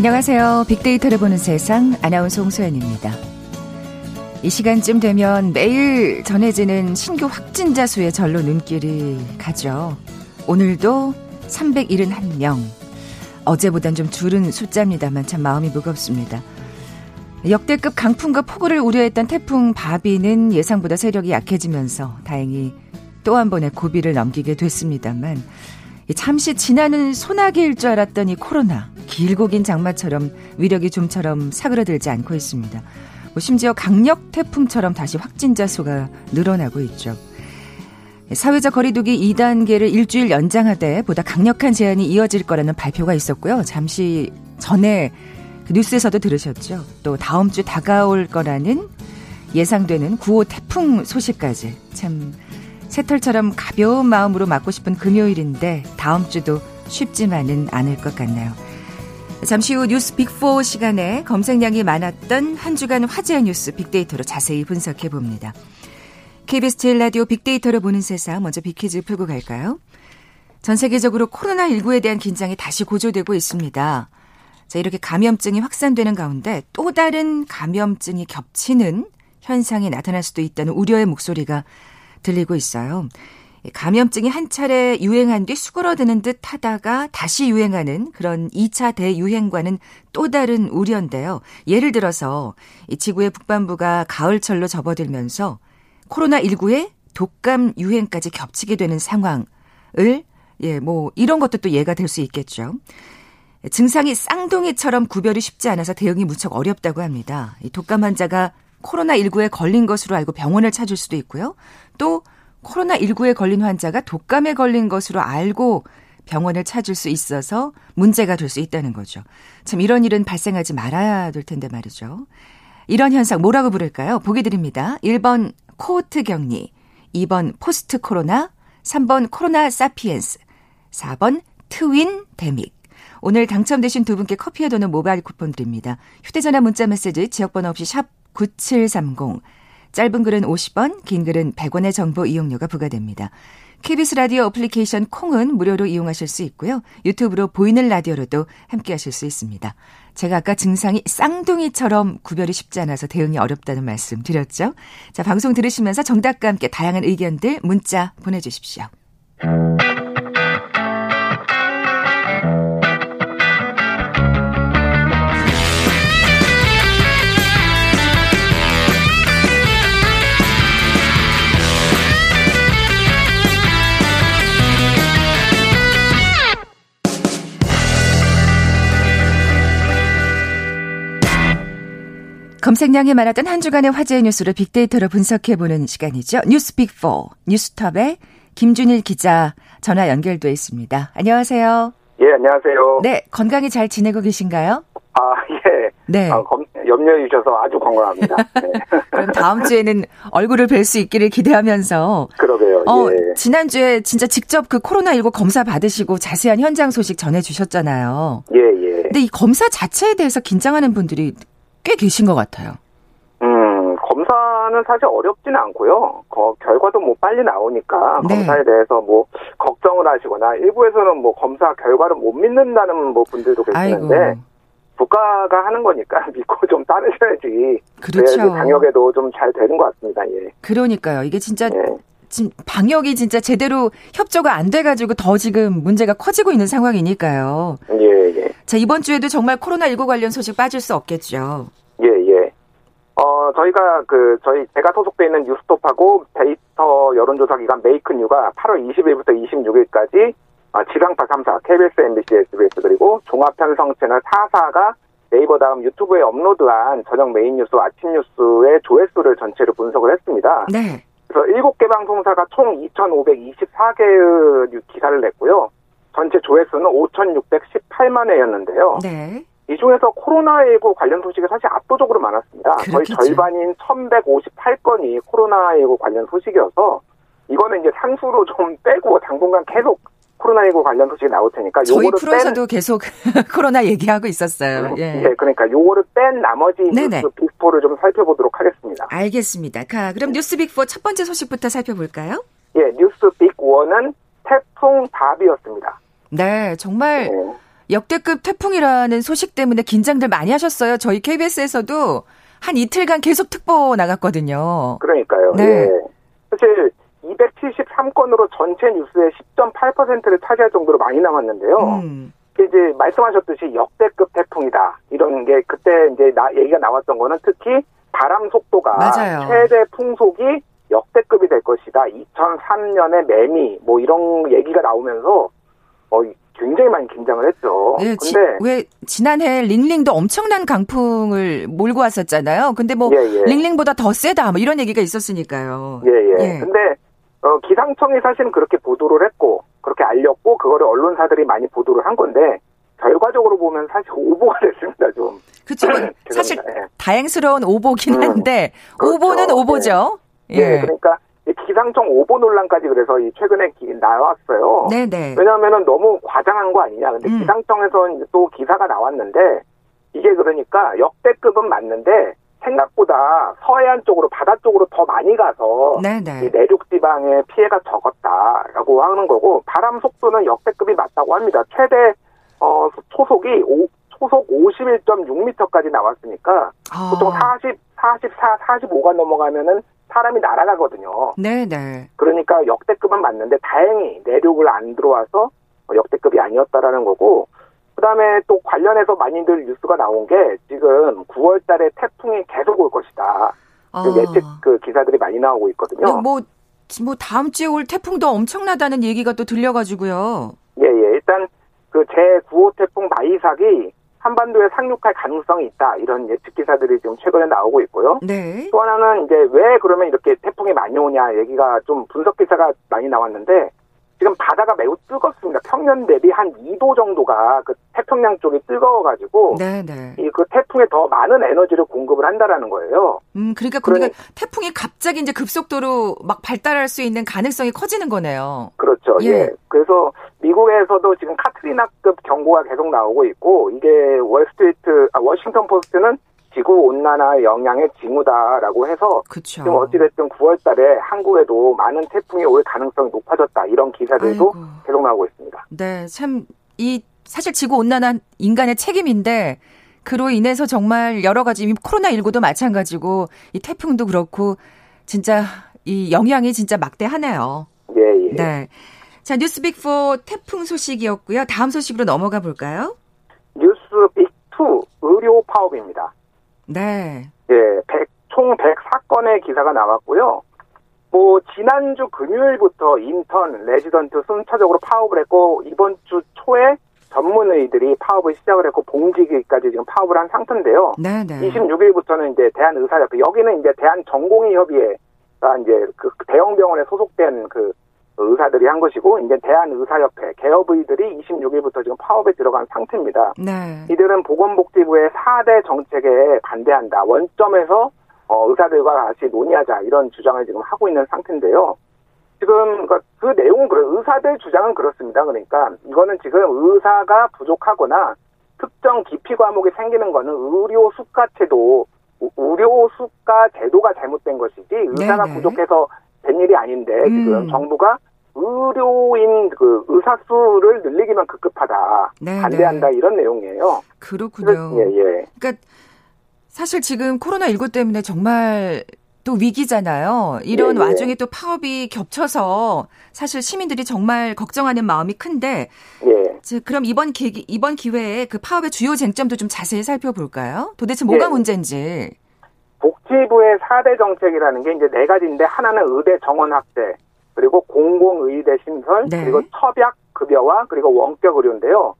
안녕하세요. 빅데이터를 보는 세상 아나운서 홍소연입니다. 이 시간쯤 되면 매일 전해지는 신규 확진자 수의 절로 눈길이 가죠. 오늘도 371명. 어제보단 좀 줄은 숫자입니다만 참 마음이 무겁습니다. 역대급 강풍과 폭우를 우려했던 태풍 바비는 예상보다 세력이 약해지면서 다행히 또 한 번의 고비를 넘기게 됐습니다만 잠시 지나는 소나기일 줄 알았더니 코로나 길고 긴 장마처럼 위력이 좀처럼 사그러들지 않고 있습니다. 뭐 심지어 강력 태풍처럼 다시 확진자 수가 늘어나고 있죠. 사회적 거리두기 2단계를 일주일 연장하되 보다 강력한 제한이 이어질 거라는 발표가 있었고요. 잠시 전에 그 뉴스에서도 들으셨죠. 또 다음 주 다가올 거라는 예상되는 9호 태풍 소식까지 참 새털처럼 가벼운 마음으로 맞고 싶은 금요일인데 다음 주도 쉽지만은 않을 것 같나요. 잠시 후 뉴스 빅4 시간에 검색량이 많았던 한 주간 화제의 뉴스 빅데이터로 자세히 분석해 봅니다. KBS 제일 라디오 빅데이터로 보는 세상 먼저 빅퀴즈 풀고 갈까요? 전 세계적으로 코로나19에 대한 긴장이 다시 고조되고 있습니다. 자, 이렇게 감염증이 확산되는 가운데 또 다른 감염증이 겹치는 현상이 나타날 수도 있다는 우려의 목소리가 들리고 있어요. 감염증이 한 차례 유행한 뒤 수그러드는 듯 하다가 다시 유행하는 그런 2차 대유행과는 또 다른 우려인데요. 예를 들어서 이 지구의 북반부가 가을철로 접어들면서 코로나19의 독감 유행까지 겹치게 되는 상황을 예, 뭐 이런 것도 또 예가 될 수 있겠죠. 증상이 쌍둥이처럼 구별이 쉽지 않아서 대응이 무척 어렵다고 합니다. 이 독감 환자가 코로나19에 걸린 것으로 알고 병원을 찾을 수도 있고요. 또 코로나19에 걸린 환자가 독감에 걸린 것으로 알고 병원을 찾을 수 있어서 문제가 될 수 있다는 거죠. 참 이런 일은 발생하지 말아야 될 텐데 말이죠. 이런 현상 뭐라고 부를까요? 보기 드립니다. 1번 코호트 격리, 2번 포스트 코로나, 3번 코로나 사피엔스, 4번 twindemic. 오늘 당첨되신 두 분께 커피 and 도넛 모바일 쿠폰 드립니다. 휴대전화 문자 메시지 지역번호 없이 샵 9730. 짧은 글은 50원, 긴 글은 100원의 정보 이용료가 부과됩니다. KBS 라디오 어플리케이션 콩은 무료로 이용하실 수 있고요. 유튜브로 보이는 라디오로도 함께 하실 수 있습니다. 제가 아까 증상이 쌍둥이처럼 구별이 쉽지 않아서 대응이 어렵다는 말씀 드렸죠. 자, 방송 들으시면서 정답과 함께 다양한 의견들 문자 보내주십시오. 검색량이 많았던 한 주간의 화제의 뉴스를 빅데이터로 분석해보는 시간이죠. 뉴스 빅4 뉴스톱의 김준일 기자 전화 연결돼 있습니다. 안녕하세요. 예, 안녕하세요. 네, 건강히 잘 지내고 계신가요? 아, 예. 네. 아, 검, 염려해 주셔서 아주 건강합니다. 네. 그럼 다음 주에는 얼굴을 뵐 수 있기를 기대하면서. 그러게요. 어, 예. 지난주에 진짜 직접 그 코로나19 검사 받으시고 자세한 현장 소식 전해 주셨잖아요. 예, 예. 근데 이 검사 자체에 대해서 긴장하는 분들이 꽤 계신 것 같아요. 음, 검사는 사실 어렵지는 않고요. 거, 결과도 뭐 빨리 나오니까 네. 검사에 대해서 뭐 걱정을 하시거나 일부에서는 뭐 검사 결과를 못 믿는다는 뭐 분들도. 계시는데 국가가 하는 거니까 믿고 좀 따르셔야지. 그렇죠. 방역에도 좀 잘 되는 것 같습니다. 예. 그러니까요. 이게 진짜 예. 진- 방역이 진짜 제대로 협조가 안 돼가지고 더 지금 문제가 커지고 있는 상황이니까요. 예, 예. 자, 이번 주에도 정말 코로나19 관련 소식 빠질 수 없겠죠. 어, 저희가 그, 저희, 제가 소속돼 있는 뉴스톱하고 데이터 여론조사 기관 메이크뉴가 8월 20일부터 26일까지 어, 지상파 3사, KBS, MBC, SBS 그리고 종합편성 채널 4사가 네이버 다음 유튜브에 업로드한 저녁 메인 뉴스, 아침 뉴스의 조회수를 전체로 분석을 했습니다. 네. 그래서 7개 방송사가 총 2,524개의 기사를 냈고요. 전체 조회수는 5,618만 회였는데요. 네. 이 중에서 코로나19 관련 소식이 사실 압도적으로 많았습니다. 거의 그렇겠죠. 절반인 1158건이 코로나19 관련 소식이어서 이거는 이제 상수로 좀 빼고 당분간 계속 코로나19 관련 소식이 나올 테니까 저희 프로에서도 계속 코로나 얘기하고 있었어요. 뺀, 예. 예, 그러니까 요거를 뺀 나머지 네네. 뉴스 빅4를 좀 살펴보도록 하겠습니다. 알겠습니다. 가, 그럼 뉴스 빅4 첫 번째 소식부터 살펴볼까요? 예, 뉴스 빅1은 태풍 바비였습니다. 네, 정말 예. 역대급 태풍이라는 소식 때문에 긴장들 많이 하셨어요. 저희 KBS에서도 한 이틀간 계속 특보 나갔거든요. 그러니까요. 네. 예. 사실 273건으로 전체 뉴스의 10.8%를 차지할 정도로 많이 나왔는데요. 음. 이제 말씀하셨듯이 역대급 태풍이다. 이런 게 그때 이제 나, 얘기가 나왔던 거는 특히 바람 속도가 맞아요. 최대 풍속이 역대급이 될 것이다. 2003년에 매미 뭐 이런 얘기가 나오면서 어 굉장히 많이 긴장을 했죠. 네, 근데 지, 왜 지난해 링링도 엄청난 강풍을 몰고 왔었잖아요. 근데 뭐 예, 예. 링링보다 더 세다 뭐 이런 얘기가 있었으니까요. 예, 예. 예. 근데 어, 기상청이 사실은 그렇게 보도를 했고 그렇게 알렸고 그거를 언론사들이 많이 보도를 한 건데 결과적으로 보면 사실 오보가 됐습니다 좀. 그렇죠. 사실 예. 다행스러운 오보긴 음, 한데 음, 그렇죠. 오보는 오보죠. 예. 예. 그러니까 기상청 오보 논란까지 그래서 최근에 나왔어요. 네네. 왜냐하면 너무 과장한 거 아니냐. 근데 음. 기상청에서 또 기사가 나왔는데 이게 그러니까 역대급은 맞는데 생각보다 서해안 쪽으로 바다 쪽으로 더 많이 가서 네네. 내륙 지방에 피해가 적었다라고 하는 거고 바람 속도는 역대급이 맞다고 합니다. 최대 어 초속이 오, 초속 51.6m까지 나왔으니까 아. 보통 40, 44, 45가 넘어가면은 사람이 날아가거든요. 네네. 그러니까 역대급은 맞는데 다행히 내륙을 안 들어와서 역대급이 아니었다라는 거고 그다음에 또 관련해서 많이들 뉴스가 나온 게 지금 9월 달에 태풍이 계속 올 것이다. 아. 예측 그 기사들이 많이 나오고 있거든요. 뭐, 뭐 다음 주에 올 태풍도 엄청나다는 얘기가 또 들려가지고요. 예, 예. 일단 그 제 9호 태풍 마이삭이 한반도에 상륙할 가능성이 있다 이런 예측 기사들이 지금 최근에 나오고 있고요. 네. 또 하나는 이제 왜 그러면 이렇게 태풍이 많이 오냐 얘기가 좀 분석 기사가 많이 나왔는데 지금 바다가 매우 뜨겁습니다. 평년 대비 한 2도 정도가 그 태평양 쪽이 뜨거워가지고 네네. 이그 태풍에 더 많은 에너지를 공급을 한다라는 거예요. 음 그러니까 그러니까 태풍이 갑자기 이제 급속도로 막 발달할 수 있는 가능성이 커지는 거네요. 그렇죠. 예. 예. 그래서 미국에서도 지금 카트리나급 경고가 계속 나오고 있고 이게 월스트리트 아, 워싱턴 포스트는 지구 온난화 영향의 징후다라고 해서 그쵸. 지금 어찌됐든 9월달에 한국에도 많은 태풍이 올 가능성이 높아졌다 이런 기사들도 아이고. 계속 나오고 있습니다. 네, 참 이 사실 지구 온난화 인간의 책임인데 그로 인해서 정말 여러 가지 코로나 19도 마찬가지고 이 태풍도 그렇고 진짜 이 영향이 진짜 막대하네요. 예, 예. 네. 자, 뉴스 big4 태풍 소식이었고요. 다음 소식으로 넘어가 볼까요? 뉴스 big2 의료 파업입니다. 네. 예, 100, 총 104건의 기사가 나왔고요. 뭐 지난주 금요일부터 인턴, 레지던트 순차적으로 파업을 했고 이번 주 초에 전문의들이 파업을 시작을 했고 봉직의까지 지금 파업을 한 상태인데요. 네네. 26일부터는 이제 대한의사협회 여기는 이제 대한전공의협의회가 이제 그 대형 병원에 소속된 그 의사들이 한 것이고 이제 대한의사협회 개업의들이 26일부터 지금 파업에 들어간 상태입니다. 네. 이들은 보건복지부의 4대 정책에 반대한다. 원점에서 어, 의사들과 다시 논의하자 이런 주장을 지금 하고 있는 상태인데요. 지금 그, 그 내용은 그래 의사들 주장은 그렇습니다. 그러니까 이거는 지금 의사가 부족하거나 특정 기피 과목이 생기는 거는 의료 수가 제도 의료 수가 제도가 잘못된 것이지 의사가 네네. 부족해서 된 일이 아닌데 음. 지금 정부가 의료인 그 의사 수를 늘리기만 급급하다 네, 반대한다 네. 이런 내용이에요. 그렇군요. 예, 예. 그러니까 사실 지금 코로나 19 때문에 정말 또 위기잖아요. 이런 예, 예. 와중에 또 파업이 겹쳐서 사실 시민들이 정말 걱정하는 마음이 큰데. 예. 그럼 이번 기 이번 기회에 그 파업의 주요 쟁점도 좀 자세히 살펴볼까요? 도대체 뭐가 예. 문제인지. 복지부의 4대 정책이라는 게 이제 네 가지인데 하나는 의대 정원 확대, 그리고 공공의대 신설, 네. 그리고 처약 급여와 그리고 원격 의료인데요.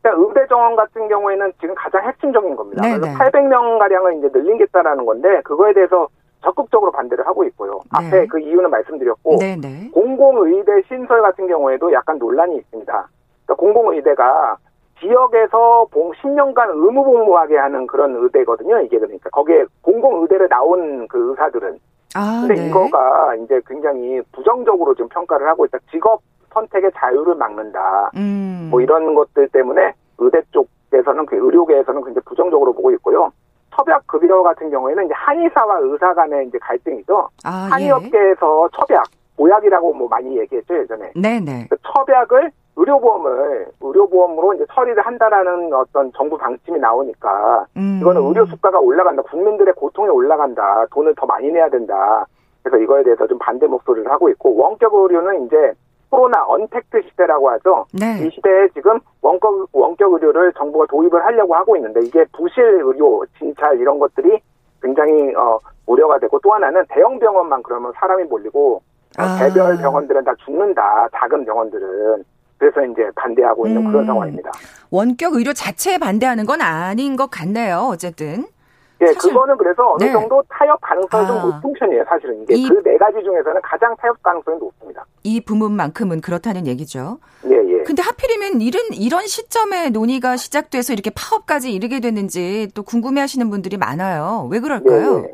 그러니까 의대 정원 같은 경우에는 지금 가장 핵심적인 겁니다. 네, 그래서 800명 가량을 이제 늘린겠다라는 건데 그거에 대해서 적극적으로 반대를 하고 있고요. 네. 앞에 그 이유는 말씀드렸고 네, 네. 공공의대 신설 같은 경우에도 약간 논란이 있습니다. 그러니까 공공의대가 지역에서 봉 10년간 의무 복무하게 하는 그런 의대거든요. 이게 그러니까 거기에 공공의대를 나온 그 의사들은 아, 근데 네. 이거가 이제 굉장히 부정적으로 좀 평가를 하고 있다. 직업 선택의 자유를 막는다. 음. 뭐 이런 것들 때문에 의대 쪽에서는 그 의료계에서는 굉장히 부정적으로 보고 있고요. 첩약 급여 같은 경우에는 이제 한의사와 의사 간의 이제 갈등이죠. 아, 한의업계에서 예. 첩약, 보약이라고 뭐 많이 얘기했죠 예전에. 네네. 그 첩약을 의료보험을 의료보험으로 이제 처리를 한다라는 어떤 정부 방침이 나오니까 음. 이거는 의료 수가가 올라간다. 국민들의 고통이 올라간다. 돈을 더 많이 내야 된다. 그래서 이거에 대해서 좀 반대 목소리를 하고 있고 원격 의료는 이제 코로나 언택트 시대라고 하죠. 네. 이 시대에 지금 원격 원격 의료를 정부가 도입을 하려고 하고 있는데 이게 부실 의료 진찰 이런 것들이 굉장히 어 우려가 되고 또 하나는 대형 병원만 그러면 사람이 몰리고 어, 아. 개별 병원들은 다 죽는다. 작은 병원들은 그래서 이제 반대하고 있는 그런 음. 상황입니다. 원격 의료 자체에 반대하는 건 아닌 것 같네요. 어쨌든. 예, 사실- 그거는 그래서 어느 네. 정도 타협 가능성이 아. 좀 높은 편이에요, 사실은. 이게 이- 그네 가지 중에서는 가장 타협 가능성이 높습니다. 이 부문만큼은 그렇다는 얘기죠. 예, 예. 근데 하필이면 이런 이런 시점에 논의가 시작돼서 이렇게 파업까지 이르게 됐는지 또 궁금해 하시는 분들이 많아요. 왜 그럴까요? 예, 예.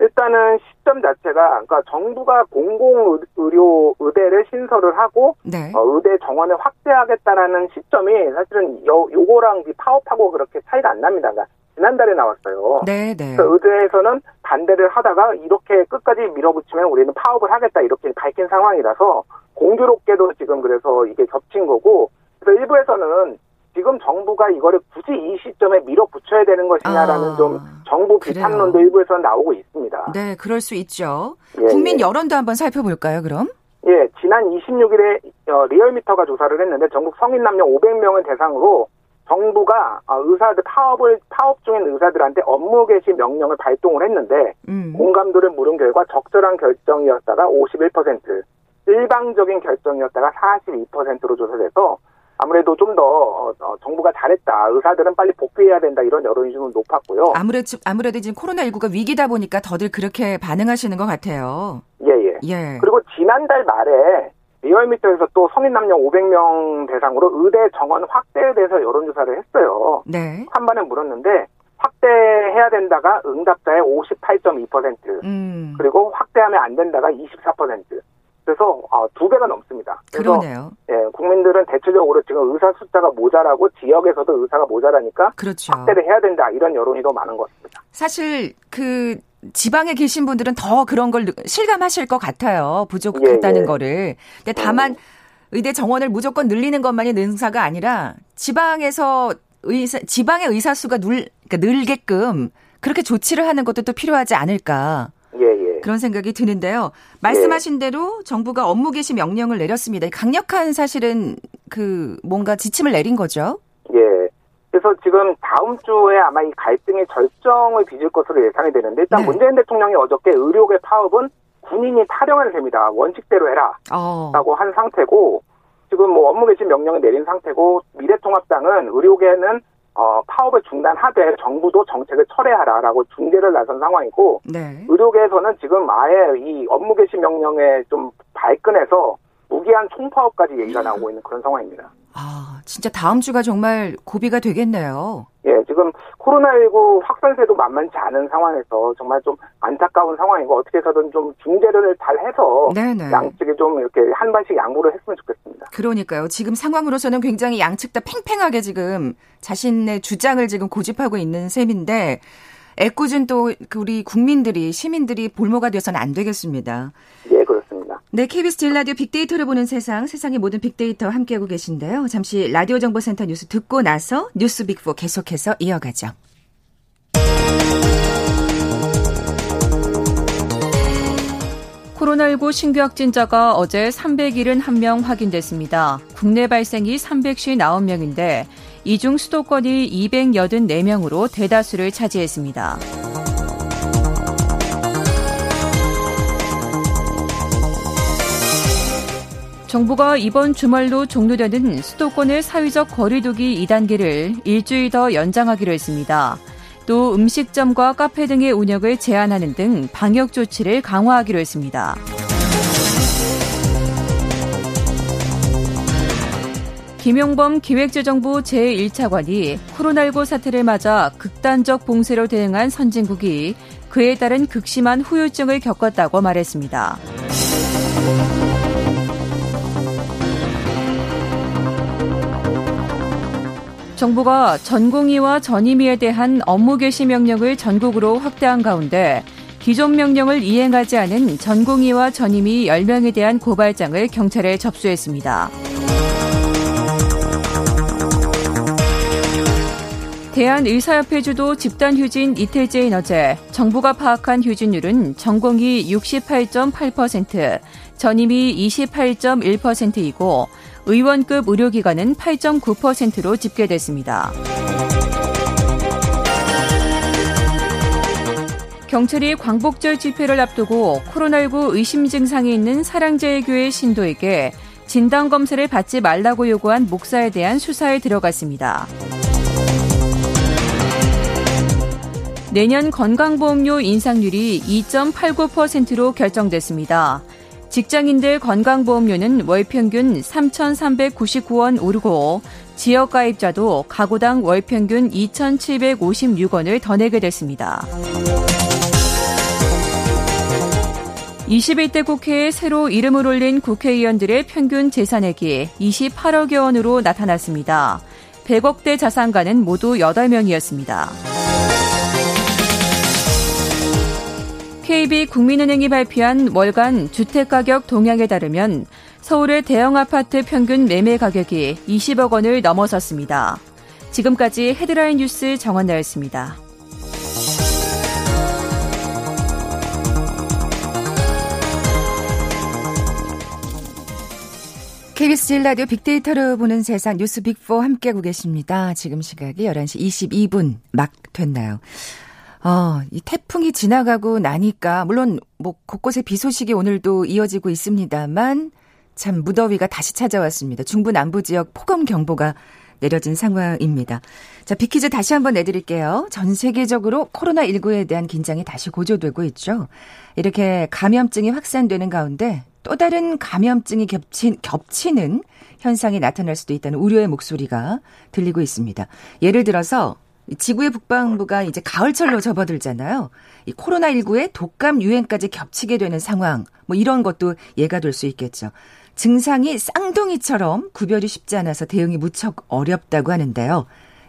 일단은 시점 자체가 그러니까 정부가 공공 의료 의대를 신설을 하고 네. 어, 의대 정원을 확대하겠다라는 시점이 사실은 요, 요거랑 이 파업하고 그렇게 차이가 안 납니다. 그러니까 지난달에 나왔어요. 네, 네. 의대에서는 반대를 하다가 이렇게 끝까지 밀어붙이면 우리는 파업을 하겠다 이렇게 밝힌 상황이라서 공교롭게도 지금 그래서 이게 겹친 거고 그래서 일부에서는 지금 정부가 이거를 굳이 이 시점에 밀어붙여야 되는 것이냐라는 아, 좀 정부 그래요. 비판론도 일부에서는 나오고 있습니다. 네, 그럴 수 있죠. 예, 국민 예. 여론도 한번 살펴볼까요, 그럼? 예, 지난 26일에 어, 리얼미터가 조사를 했는데 전국 성인 남녀 500명을 대상으로 정부가 어, 의사들 파업을 파업 중인 의사들한테 업무 개시 명령을 발동을 했는데 음. 공감도를 물은 결과 적절한 결정이었다가 51%, 일방적인 결정이었다가 42%로 조사돼서 아무래도 좀 더 정부가 잘했다. 의사들은 빨리 복귀해야 된다. 이런 여론이 좀 높았고요. 아무래도 아무래도 지금 코로나19가 위기다 보니까 더들 그렇게 반응하시는 것 같아요. 예, 예. 예. 그리고 지난달 말에 리얼미터에서 또 성인 남녀 500명 대상으로 의대 정원 확대에 대해서 여론조사를 했어요. 네. 한 번에 물었는데 확대해야 된다가 응답자의 58.2%, 음. 그리고 확대하면 안 된다가 24%. 그래서 어, 두 배가 넘습니다. 그러네요. 예, 국민들은 대체적으로 지금 의사 숫자가 모자라고 지역에서도 의사가 모자라니까 그렇죠. 확대를 해야 된다 이런 여론이 더 많은 것 같습니다. 사실 그 지방에 계신 분들은 더 그런 걸 느- 실감하실 것 같아요. 부족하다는 예, 예. 거를. 근데 다만 의대 정원을 무조건 늘리는 것만이 능사가 아니라 지방에서 의사 지방의 의사 수가 늘 그러니까 늘게끔 그렇게 조치를 하는 것도 또 필요하지 않을까. 그런 생각이 드는데요. 말씀하신 대로 정부가 업무 개시 명령을 내렸습니다. 강력한 사실은 그 뭔가 지침을 내린 거죠. 예. 그래서 지금 다음 주에 아마 이 갈등의 절정을 빚을 것으로 예상이 되는데 일단 네. 문재인 대통령이 어저께 의료계 파업은 군인이 타령해도 됩니다. 원칙대로 해라. 어. 라고 한 상태고 지금 뭐 업무 개시 명령을 내린 상태고 미래통합당은 의료계는 어, 파업을 중단하되 정부도 정책을 철회하라라고 중재를 나선 상황이고 네. 의료계에서는 지금 아예 이 업무 개시 명령에 좀 발끈해서 무기한 총파업까지 얘기가 나오고 있는 그런 상황입니다. 아, 진짜 다음 주가 정말 고비가 되겠네요. 예, 지금 코로나19 확산세도 만만치 않은 상황에서 정말 좀 안타까운 상황이고 어떻게 해서든 좀 중재를 잘 해서 네네. 양측이 좀 이렇게 한 발씩 양보를 했으면 좋겠습니다. 그러니까요. 지금 상황으로서는 굉장히 양측 다 팽팽하게 지금 자신의 주장을 지금 고집하고 있는 셈인데 애꿎은 또 우리 국민들이 시민들이 볼모가 돼서는 안 되겠습니다. 예, 그렇습니다. 네, KBS 딜라디오 빅데이터를 보는 세상, 세상의 모든 빅데이터와 함께하고 계신데요. 잠시 라디오 정보센터 뉴스 듣고 나서 뉴스 빅4 계속해서 이어가죠. 코로나19 신규 확진자가 어제 371명 확인됐습니다. 국내 발생이 359명인데 이 중 수도권이 284명으로 대다수를 차지했습니다. 정부가 이번 주말로 종료되는 수도권의 사회적 거리두기 2단계를 일주일 더 연장하기로 했습니다. 또 음식점과 카페 등의 운영을 제한하는 등 방역 조치를 강화하기로 했습니다. 김용범 기획재정부 제1차관이 코로나19 사태를 맞아 극단적 봉쇄로 대응한 선진국이 그에 따른 극심한 후유증을 겪었다고 말했습니다. 정부가 전공의와 전임의에 대한 업무 개시 명령을 전국으로 확대한 가운데 기존 명령을 이행하지 않은 전공의와 전임의 10명에 대한 고발장을 경찰에 접수했습니다. 대한의사협회 주도 집단 휴진 이틀째인 어제 정부가 파악한 휴진율은 전공이 68.8%, 전임이 28.1%이고 의원급 의료기관은 8.9%로 집계됐습니다. 경찰이 광복절 집회를 앞두고 코로나19 의심 증상이 있는 사랑제일교회 신도에게 진단 검사를 받지 말라고 요구한 목사에 대한 수사에 들어갔습니다. 내년 건강보험료 인상률이 2.89%로 결정됐습니다. 직장인들 건강보험료는 월 평균 3,399원 오르고 지역 가입자도 가구당 월 평균 2,756원을 더 내게 됐습니다. 21대 국회에 새로 이름을 올린 국회의원들의 평균 재산액이 28억여 원으로 나타났습니다. 100억대 자산가는 모두 8명이었습니다. KB 국민은행이 발표한 월간 주택가격 동향에 따르면 서울의 대형 아파트 평균 매매 가격이 20억 원을 넘어섰습니다. 지금까지 헤드라인 뉴스 정원나였습니다. KBS 제일라디오 빅데이터로 보는 세상 뉴스 빅4 함께하고 계십니다. 지금 시각이 11시 22분 막 됐나요? 어, 이 태풍이 지나가고 나니까 물론 뭐 곳곳에 비 소식이 오늘도 이어지고 있습니다만 참 무더위가 다시 찾아왔습니다. 중부 남부 지역 폭염 경보가 내려진 상황입니다. 자, 비키즈 다시 한번 내드릴게요. 전 세계적으로 코로나19에 대한 긴장이 다시 고조되고 있죠. 이렇게 감염증이 확산되는 가운데 또 다른 감염증이 겹친, 겹치는 현상이 나타날 수도 있다는 우려의 목소리가 들리고 있습니다. 예를 들어서 지구의 북방부가 이제 가을철로 접어들잖아요. 이 코로나19의 독감 유행까지 겹치게 되는 상황, 뭐 이런 것도 예가 될 수 있겠죠. 증상이 쌍둥이처럼 구별이 쉽지 않아서 대응이 무척 어렵다고 하는데요.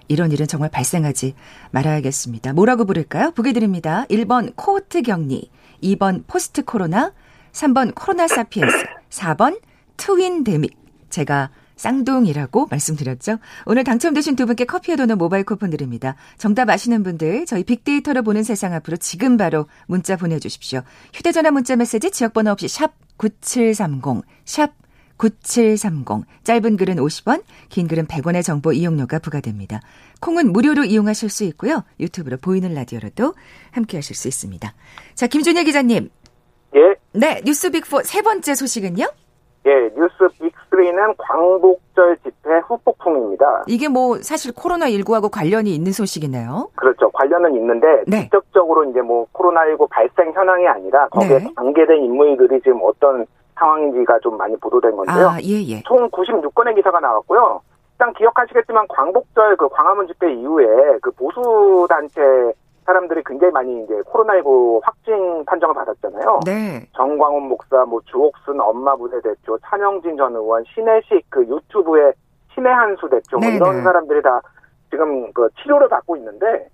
이런 일은 정말 발생하지 말아야겠습니다. 뭐라고 부를까요? 보기 드립니다. 1번 코호트 격리, 2번 포스트 코로나, 3번 코로나 사피엔스, 4번 트윈 데믹. 제가 쌍둥이라고 말씀드렸죠. 오늘 당첨되신 두 분께 커피에 도는 모바일 쿠폰 드립니다. 정답 아시는 분들 저희 빅데이터로 보는 세상 앞으로 지금 바로 문자 보내주십시오. 휴대전화 문자 메시지 지역번호 없이 샵 9730, 샵 9730. 짧은 글은 50원, 긴 글은 100원의 정보 이용료가 부과됩니다. 콩은 무료로 이용하실 수 있고요. 유튜브로 보이는 라디오로도 함께 하실 수 있습니다. 자, 김준혜 기자님. 예. 네, 뉴스 빅4 세 번째 소식은요? 예, 뉴스 빅3는 광복절 집회 후폭풍입니다. 이게 뭐 사실 코로나19하고 관련이 있는 소식이네요. 그렇죠. 관련은 있는데 네. 직접적으로 이제 뭐 코로나19 발생 현황이 아니라 거기에 네. 관계된 인물들이 지금 어떤 상황인지가 좀 많이 보도된 건데요. 아, 예, 예. 총 96건의 기사가 나왔고요. 일단 기억하시겠지만 광복절 그 광화문 집회 이후에 그 보수 단체 사람들이 굉장히 많이 이제 코로나19 확진 판정을 받았잖아요. 네. 정광훈 목사, 뭐 주옥순 엄마 부대 대표, 찬영진 전 의원, 신혜식 그 유튜브의 신혜 한수 대표 뭐 이런 네. 사람들이 다 지금 그 치료를 받고 있는데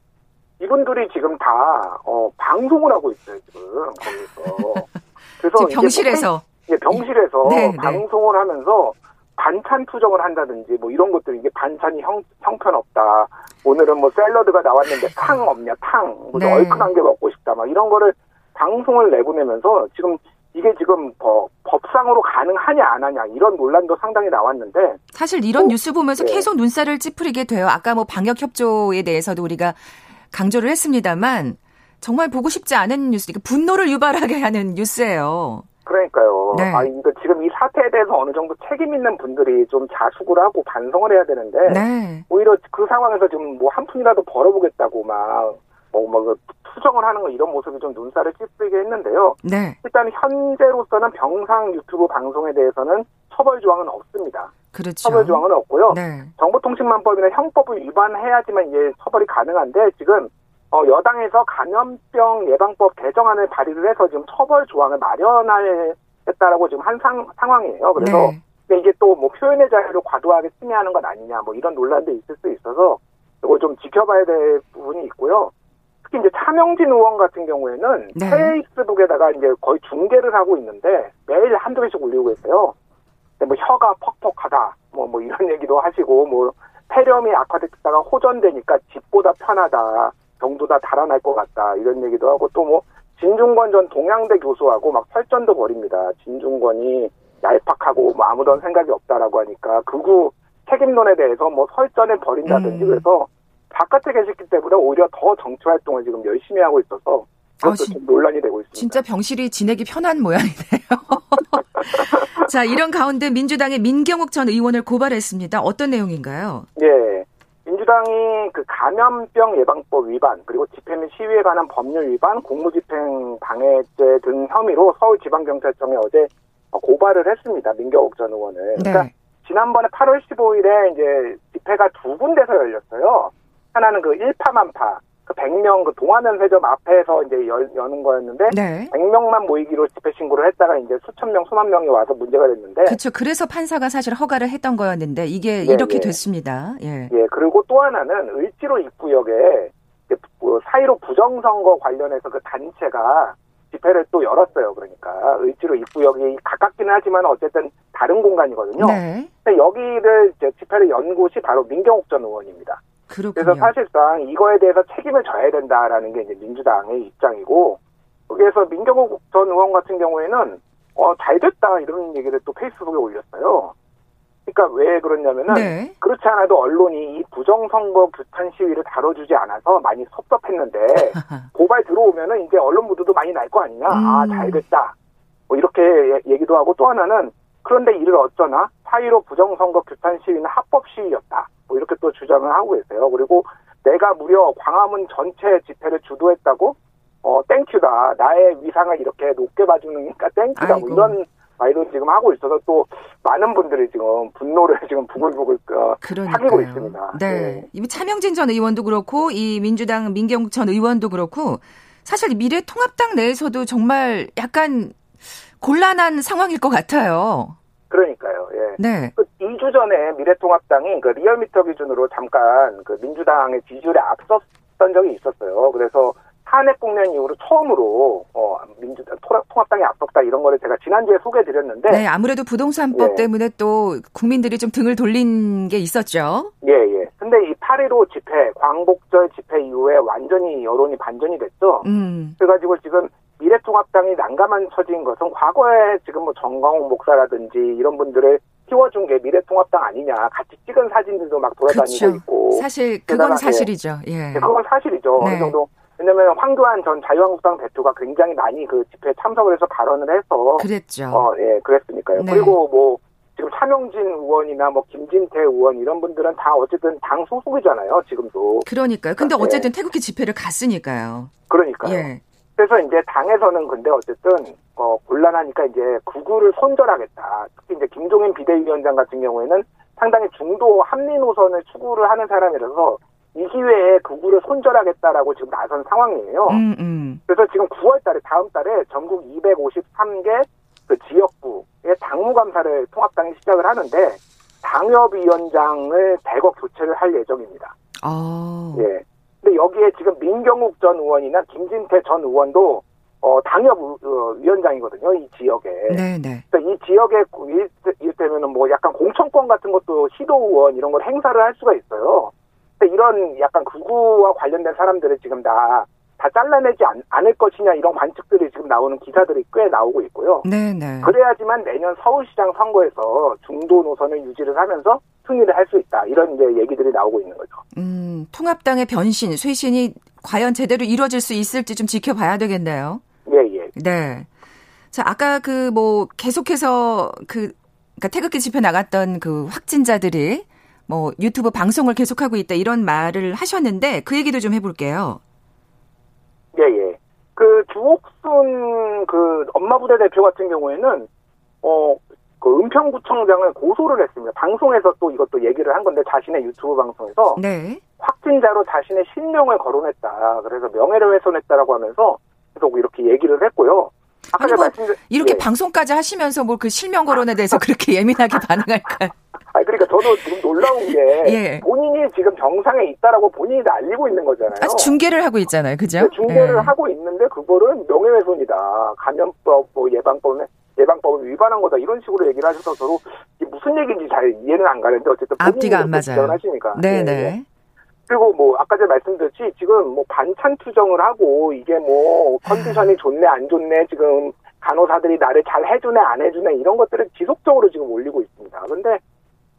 이분들이 지금 다 어, 방송을 하고 있어요 지금 거기서. 그래서 병실에서 예, 병실에서 네, 네. 방송을 네. 하면서 반찬 투정을 한다든지 뭐 이런 것들 이게 반찬이 형, 형편없다. 오늘은 뭐 샐러드가 나왔는데 탕 없냐 탕. 뭐 네. 얼큰한 게 먹고 싶다. 막 이런 거를 방송을 내보내면서 지금 이게 지금 뭐 법상으로 가능하냐 안 하냐 이런 논란도 상당히 나왔는데 사실 이런 또, 뉴스 보면서 네. 계속 눈살을 찌푸리게 돼요. 아까 뭐 방역 협조에 대해서도 우리가 강조를 했습니다만 정말 보고 싶지 않은 뉴스, 분노를 유발하게 하는 뉴스예요. 그러니까요. 네. 아, 이거 지금 이 사태에 대해서 어느 정도 책임 있는 분들이 좀 자숙을 하고 반성을 해야 되는데, 네. 오히려 그 상황에서 지금 뭐 한 푼이라도 벌어보겠다고 막, 뭐, 뭐, 그 투정을 하는 거 이런 모습이 좀 눈살을 찌푸리게 했는데요. 네. 일단 현재로서는 병상 유튜브 방송에 대해서는 처벌 조항은 없습니다. 그렇죠. 처벌 조항은 없고요. 네. 정보통신망법이나 형법을 위반해야지만 이제 처벌이 가능한데 지금 어, 여당에서 감염병 예방법 개정안을 발의를 해서 지금 처벌 조항을 마련하겠다라고 지금 한 상, 상황이에요. 그래서 네. 이게 또 뭐 표현의 자유를 과도하게 침해하는 것 아니냐 뭐 이런 논란도 있을 수 있어서 이걸 좀 지켜봐야 될 부분이 있고요. 특히 이제 차명진 의원 같은 경우에는 네. 페이스북에다가 이제 거의 중계를 하고 있는데 매일 한두 개씩 올리고 있어요. 뭐 혀가 퍽퍽하다 뭐뭐 이런 얘기도 하시고 뭐 폐렴이 악화됐다가 호전되니까 집보다 편하다. 정도다 달아날 것 같다. 이런 얘기도 하고 또 뭐 진중권 전 동양대 교수하고 막 설전도 벌입니다. 진중권이 얄팍하고 뭐 아무런 생각이 없다라고 하니까 극우 책임론에 대해서 뭐 설전을 벌인다든지 음. 그래서 바깥에 계셨기 때문에 오히려 더 정치 활동을 지금 열심히 하고 있어서 그것도 아, 진, 논란이 되고 있습니다. 진짜 병실이 지내기 편한 모양이네요. 자, 이런 가운데 민주당의 민경욱 전 의원을 고발했습니다. 어떤 내용인가요? 예. 민주당이 그 감염병 예방법 위반 그리고 집회 및 시위에 관한 법률 위반, 공무집행 방해죄 등 혐의로 서울지방경찰청에 어제 고발을 했습니다. 민경욱 전 의원을. 네. 그러니까 지난번에 8월 15일에 이제 집회가 두 군데서 열렸어요. 하나는 그 일파만파 그 100명 그 동화면세점 앞에서 이제 열, 여는 거였는데 네. 100명만 모이기로 집회 신고를 했다가 이제 수천 명, 수만 명이 와서 문제가 됐는데 그렇죠. 그래서 판사가 사실 허가를 했던 거였는데 이게 네, 이렇게 네. 됐습니다. 예. 예. 그리고 또 하나는 을지로 입구역에 뭐 사이로 부정선거 관련해서 그 단체가 집회를 또 열었어요. 그러니까 을지로 입구역이 가깝기는 하지만 어쨌든 다른 공간이거든요. 네. 근데 여기를 집회를 연 곳이 바로 민경욱 전 의원입니다. 그렇군요. 그래서 사실상 이거에 대해서 책임을 져야 된다라는 게 이제 민주당의 입장이고 거기에서 민경욱 전 의원 같은 경우에는 어, 잘 됐다 이런 얘기를 또 페이스북에 올렸어요. 그러니까 왜 그러냐면은 네. 그렇지 않아도 언론이 이 부정선거 규탄 시위를 다뤄주지 않아서 많이 섭섭했는데 고발 들어오면은 이제 언론 무드도 많이 날 거 아니냐. 음. 아, 잘 됐다. 뭐 이렇게 얘기도 하고 또 하나는 그런데 이를 어쩌나 4.15 부정선거 규탄 시위는 합법 시위였다. 뭐 이렇게 또 주장을 하고 계세요. 그리고 내가 무려 광화문 전체 집회를 주도했다고 어 땡큐다. 나의 위상을 이렇게 높게 봐주니까 땡큐다. 뭐 이런 말도 지금 하고 있어서 또 많은 분들이 지금 분노를 지금 부글부글 어, 사귀고 있습니다. 네. 네. 이미 차명진 전 의원도 그렇고 이 민주당 민경욱 전 의원도 그렇고 사실 미래 통합당 내에서도 정말 약간 곤란한 상황일 것 같아요. 그러니까요. 예. 네. 그 2주 전에 미래통합당이 그 리얼미터 기준으로 잠깐 그 민주당의 지지율에 앞섰던 적이 있었어요. 그래서 탄핵 국면 이후로 처음으로 어 민주 통합당이 앞섰다 이런 거를 제가 지난주에 소개드렸는데 네 아무래도 부동산법 예. 때문에 또 국민들이 좀 등을 돌린 게 있었죠. 예예. 예. 근데 이 8.15 집회 광복절 집회 이후에 완전히 여론이 반전이 됐죠. 음. 그래가지고 지금 미래통합당이 난감한 처지인 것은 과거에 지금 뭐 정광훈 목사라든지 이런 분들을 키워준 게 미래통합당 아니냐 같이 찍은 사진들도 막 돌아다니고 그렇죠. 있고 사실 그건 사실이죠. 예. 네, 그건 사실이죠. 네. 어느 정도 왜냐면 황교안 전 자유한국당 대표가 굉장히 많이 그 집회에 참석을 해서 발언을 해서 그랬죠. 어, 예, 그랬으니까요. 네. 그리고 뭐 지금 차명진 의원이나 뭐 김진태 의원 이런 분들은 다 어쨌든 당 소속이잖아요. 지금도. 그러니까요. 근데 네. 어쨌든 네. 태극기 집회를 갔으니까요. 그러니까요. 예. 그래서 이제 당에서는 근데 어쨌든 어, 곤란하니까 이제 구구를 손절하겠다. 특히 이제 김종인 비대위원장 같은 경우에는 상당히 중도 합리 노선을 추구를 하는 사람이라서 이 기회에 구구를 손절하겠다라고 지금 나선 상황이에요. 음, 음. 그래서 지금 9월 달에 다음 달에 전국 253개 그 지역구의 당무감사를 통합당이 시작을 하는데 당협위원장을 대거 교체를 할 예정입니다. 아. 예. 근데 여기에 지금 민경욱 전 의원이나 김진태 전 의원도 어, 당협 어, 위원장이거든요, 이 지역에. 네네. 그러니까 이 지역에 이를테면은 뭐 약간 공천권 같은 것도 시도 의원 이런 걸 행사를 할 수가 있어요. 근데 이런 약간 극우와 관련된 사람들을 지금 다, 다 잘라내지 않, 않을 것이냐 이런 관측들이 지금 나오는 기사들이 꽤 나오고 있고요. 네네. 그래야지만 내년 서울시장 선거에서 중도 노선을 유지를 하면서 승리를 할 수 있다. 이런 이제 얘기들이 나오고 있는 거죠. 음, 통합당의 변신, 쇄신이 과연 제대로 이루어질 수 있을지 좀 지켜봐야 되겠네요. 예, 예. 네. 자, 아까 그 뭐 계속해서 그 그러니까 태극기 집회 나갔던 그 확진자들이 뭐 유튜브 방송을 계속하고 있다 이런 말을 하셨는데 그 얘기도 좀 해볼게요. 예, 예. 그 주옥순 그 엄마 부대 대표 같은 경우에는 어 그 은평구청장을 고소를 했습니다. 방송에서 또 이것도 얘기를 한 건데 자신의 유튜브 방송에서 네. 확진자로 자신의 실명을 거론했다. 그래서 명예를 훼손했다라고 하면서 계속 이렇게 얘기를 했고요. 아니 뭐 말씀드... 이렇게 네. 방송까지 하시면서 뭐그 실명 거론에 대해서 그렇게 예민하게 반응할까요? 아 그러니까 저도 지금 놀라운 게 예. 본인이 지금 정상에 있다라고 본인이 알리고 있는 거잖아요. 아, 중계를 하고 있잖아요, 그죠? 네, 중계를 예. 하고 있는데 그거를 명예훼손이다. 감염법 뭐 예방법에 예방법을 위반한 거다 이런 식으로 얘기를 하셔서 저도 무슨 얘기인지 잘 이해는 안 가는데 어쨌든 앞뒤가 안 맞아요. 하시니까. 네네. 네. 그리고 뭐 아까 제가 말씀드렸지 지금 뭐 반찬 투정을 하고 이게 뭐 컨디션이 좋네 안 좋네 지금 간호사들이 나를 잘 해주네 안 해주네 이런 것들을 지속적으로 지금 올리고 있습니다. 근데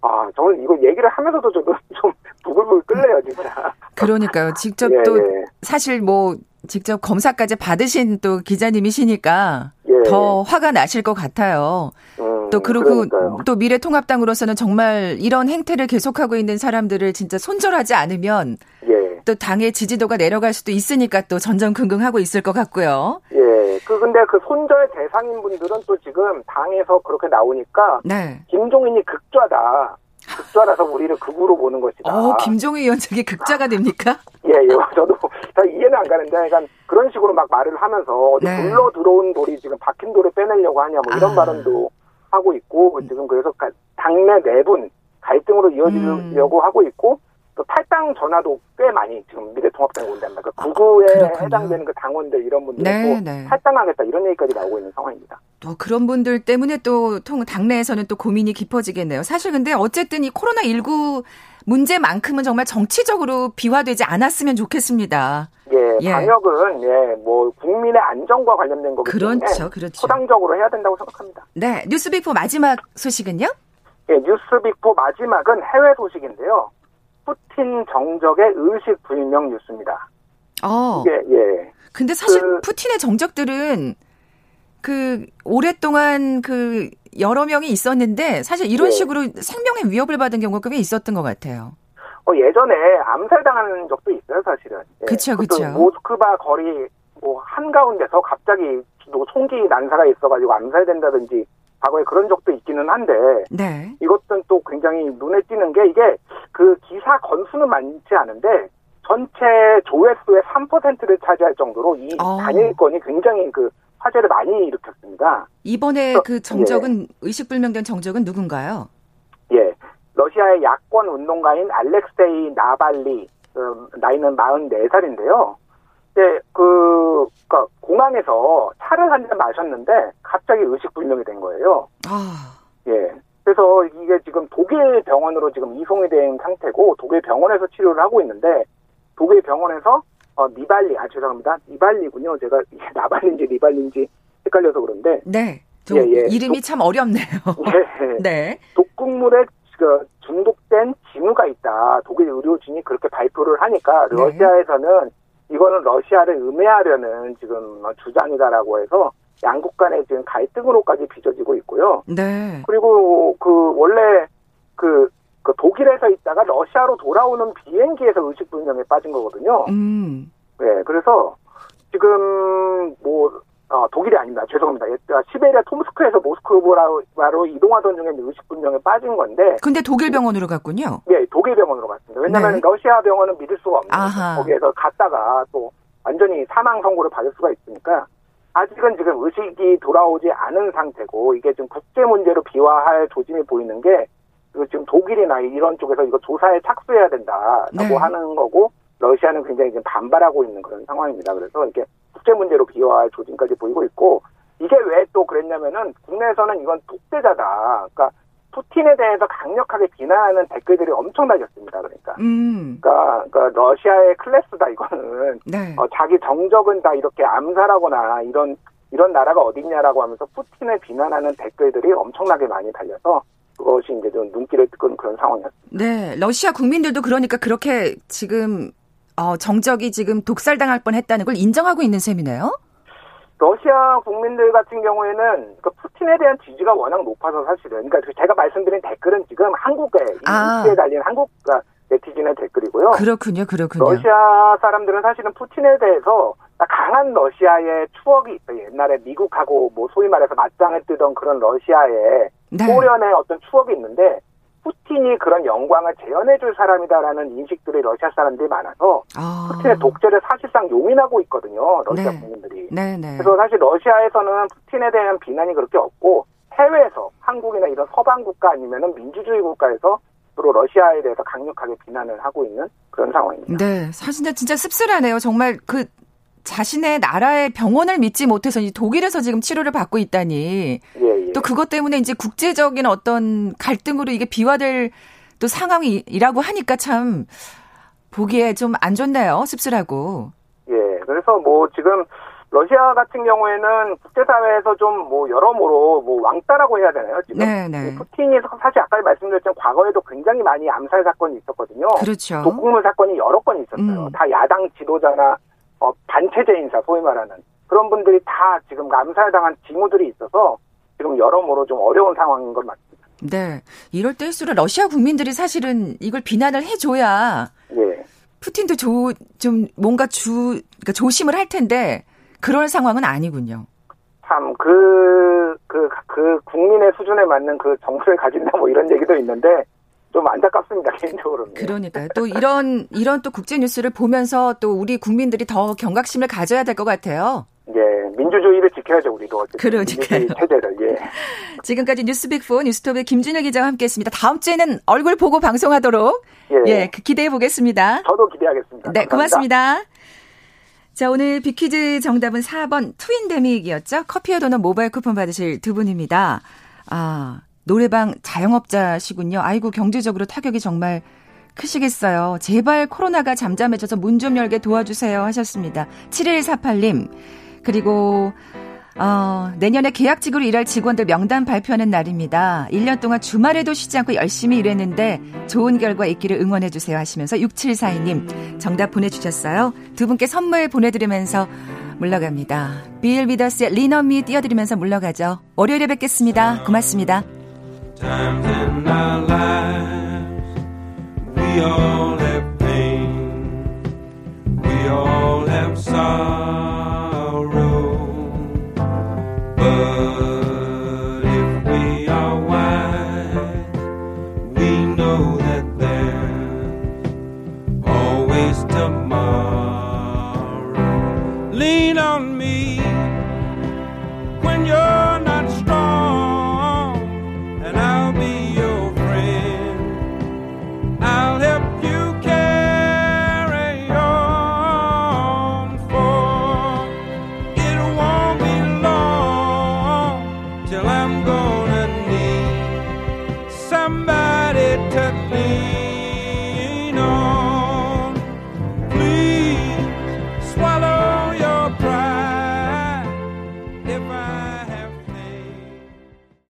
아 저는 이거 얘기를 하면서도 저도 좀 부글부글 끓네요 진짜. 그러니까요. 직접 예, 또 예. 사실 뭐 직접 검사까지 받으신 또 기자님이시니까 예. 더 화가 나실 것 같아요. 음, 또 그리고 그러니까요. 또 미래통합당으로서는 정말 이런 행태를 계속하고 있는 사람들을 진짜 손절하지 않으면 예. 또 당의 지지도가 내려갈 수도 있으니까 또 전전긍긍하고 있을 것 같고요. 예. 그 근데 그 손절 대상인 분들은 또 지금 당에서 그렇게 나오니까 네. 김종인이 극좌다. 극좌라서 우리를 극으로 보는 것이다. 어, 김종인 위원장이 극좌가 됩니까? 예, 예. 저도 잘 이해는 안 가는데, 약간 그런 식으로 막 말을 하면서 어디 네. 굴러 들어온 돌이 지금 박힌 돌을 빼내려고 하냐, 뭐 이런 아. 발언도 하고 있고, 지금 그래서 당내 내분 갈등으로 이어지려고 음. 하고 있고, 또 탈당 전화도 꽤 많이 지금 미래통합당에 온단 말이에요. 그 구구에 아, 해당되는 그 당원들 이런 분들도 네, 네. 탈당하겠다 이런 얘기까지 나오고 있는 상황입니다. 또 그런 분들 때문에 또 통, 당내에서는 또 고민이 깊어지겠네요. 사실 근데 어쨌든 이 코로나 19 문제만큼은 정말 정치적으로 비화되지 않았으면 좋겠습니다. 예, 예. 방역은 예, 뭐 국민의 안전과 관련된 거기 그렇죠, 때문에 그렇죠. 초당적으로 해야 된다고 생각합니다. 네, 뉴스빅포 마지막 소식은요? 예, 뉴스빅포 마지막은 해외 소식인데요. 푸틴 정적의 의식 불명 뉴스입니다. 어. 이게 예. 근데 사실 그, 푸틴의 정적들은 그 오랫동안 그 여러 명이 있었는데 사실 이런 예. 식으로 생명의 위협을 받은 경우가 꽤 있었던 것 같아요. 어, 예전에 암살당하는 적도 있어요, 사실은. 그렇죠, 그렇죠. 모스크바 거리 뭐 한가운데서 갑자기 총기 난사가 있어가지고 암살된다든지 과거에 그런 적도 있기는 한데 네. 이것은 또 굉장히 눈에 띄는 게 이게 그 기사 건수는 많지 않은데 전체 조회수의 3%를 차지할 정도로 이 어. 단일권이 굉장히 그 화제를 많이 일으켰습니다. 이번에 그래서, 그 정적은 예. 의식불명된 정적은 누군가요? 예, 러시아의 야권 운동가인 알렉세이 나발리 그 나이는 44살인데요. 네, 그, 그니까 공항에서 차를 한 잔 마셨는데 갑자기 의식 불명이 된 거예요. 아. 예. 그래서 이게 지금 독일 병원으로 지금 이송이 된 상태고 독일 병원에서 치료를 하고 있는데 독일 병원에서 어, 니발리, 아, 죄송합니다. 니발리군요. 제가 나발리인지 니발리인지 헷갈려서 그런데. 네. 예, 예. 이름이 독, 참 어렵네요. 예. 네. 독극물에 그 중독된 징후가 있다. 독일 의료진이 그렇게 발표를 하니까 네. 러시아에서는 이거는 러시아를 음해하려는 지금 주장이다라고 해서 양국 간에 지금 갈등으로까지 빚어지고 있고요. 네. 그리고 그 원래 그, 그 독일에서 있다가 러시아로 돌아오는 비행기에서 의식불명에 빠진 거거든요. 음. 네, 그래서 지금 뭐 어, 독일이 아닙니다. 죄송합니다. 아, 시베리아 톰스크에서 모스크바로 이동하던 중에 의식불명에 빠진 건데. 근데 독일 병원으로 갔군요. 네, 독일 병원으로 갔습니다. 왜냐하면 네. 러시아 병원은 믿을 수가 없는 아하. 거기에서 갔다가 또 완전히 사망 선고를 받을 수가 있으니까 아직은 지금 의식이 돌아오지 않은 상태고 이게 지금 국제 문제로 비화할 조짐이 보이는 게 지금 독일이나 이런 쪽에서 이거 조사에 착수해야 된다라고 네. 하는 거고 러시아는 굉장히 지금 반발하고 있는 그런 상황입니다. 그래서 이렇게 국제 문제로 비화할 조짐까지 보이고 있고 이게 왜 또 그랬냐면은 국내에서는 이건 독재자다. 그러니까 푸틴에 대해서 강력하게 비난하는 댓글들이 엄청나겠습니다. 그러니까. 음. 그러니까, 그러니까 러시아의 클래스다 이거는 네. 어, 자기 정적은 다 이렇게 암살하거나 이런 이런 나라가 어딨냐라고 하면서 푸틴을 비난하는 댓글들이 엄청나게 많이 달려서 그것이 이제 좀 눈길을 끄는 그런 상황이었습니다. 네, 러시아 국민들도 그러니까 그렇게 지금 어, 정적이 지금 독살당할 뻔했다는 걸 인정하고 있는 셈이네요. 러시아 국민들 같은 경우에는 그 푸틴에 대한 지지가 워낙 높아서 사실은 그러니까 제가 말씀드린 댓글은 지금 한국에 아. 인기에 달린 한국 네티즌의 댓글이고요. 그렇군요, 그렇군요. 러시아 사람들은 사실은 푸틴에 대해서 강한 러시아의 추억이 있어요. 옛날에 미국하고 뭐 소위 말해서 맞짱을 뜨던 그런 러시아의 네. 소련의 어떤 추억이 있는데 푸틴이 그런 영광을 재현해줄 사람이다라는 인식들이 러시아 사람들이 많아서 아. 푸틴의 독재를 사실상 용인하고 있거든요. 러시아 네. 국민들이. 네, 네. 그래서 사실 러시아에서는 푸틴에 대한 비난이 그렇게 없고 해외에서 한국이나 이런 서방 국가 아니면은 민주주의 국가에서 주로 러시아에 대해서 강력하게 비난을 하고 있는 그런 상황입니다. 네, 사실 진짜 씁쓸하네요. 정말 그 자신의 나라의 병원을 믿지 못해서 독일에서 지금 치료를 받고 있다니. 예, 예. 또 그것 때문에 이제 국제적인 어떤 갈등으로 이게 비화될 또 상황이라고 하니까 참 보기에 좀 안 좋네요. 씁쓸하고. 예. 그래서 뭐 지금 러시아 같은 경우에는 국제사회에서 좀 뭐 여러모로 뭐 왕따라고 해야 되나요? 지금 네, 네. 푸틴이 사실 아까 말씀드렸지만 과거에도 굉장히 많이 암살 사건이 있었거든요. 그렇죠. 독국물 사건이 여러 건 있었어요. 음. 다 야당 지도자나 어, 반체제 인사 소위 말하는 그런 분들이 다 지금 암살당한 징후들이 있어서 지금 여러모로 좀 어려운 상황인 것 같습니다. 네. 이럴 때일수록 러시아 국민들이 사실은 이걸 비난을 해줘야 예. 푸틴도 조, 좀 뭔가 주, 그러니까 조심을 할 텐데 그럴 상황은 아니군요. 참, 그, 그, 그 국민의 수준에 맞는 그 정서를 가진다 뭐 이런 얘기도 있는데 좀 안타깝습니다, 개인적으로는. 그러니까요. 또 이런, 이런 또 국제 뉴스를 보면서 또 우리 국민들이 더 경각심을 가져야 될 것 같아요. 예, 민주주의를 지켜야죠, 우리도. 그러니까요. 체제를, 예. 지금까지 뉴스빅4 뉴스톱의 김준혁 기자와 함께 했습니다. 다음 주에는 얼굴 보고 방송하도록. 예. 예 기대해 보겠습니다. 저도 기대하겠습니다. 네, 감사합니다. 고맙습니다. 자, 오늘 비퀴즈 정답은 4번 트윈데믹이었죠. 커피와 도넛 모바일 쿠폰 받으실 두 분입니다. 아, 노래방 자영업자시군요. 아이고, 경제적으로 타격이 정말 크시겠어요. 제발 코로나가 잠잠해져서 문 좀 열게 도와주세요 하셨습니다. 7148님. 그리고 어, 내년에 계약직으로 일할 직원들 명단 발표하는 날입니다. 1년 동안 주말에도 쉬지 않고 열심히 일했는데 좋은 결과 있기를 응원해주세요 하시면서 6742님 정답 보내주셨어요. 두 분께 선물 보내드리면서 물러갑니다. 빌 비더스의 리너미 띄워드리면서 물러가죠. 월요일에 뵙겠습니다. 고맙습니다. We all have pain. We all have sorrow.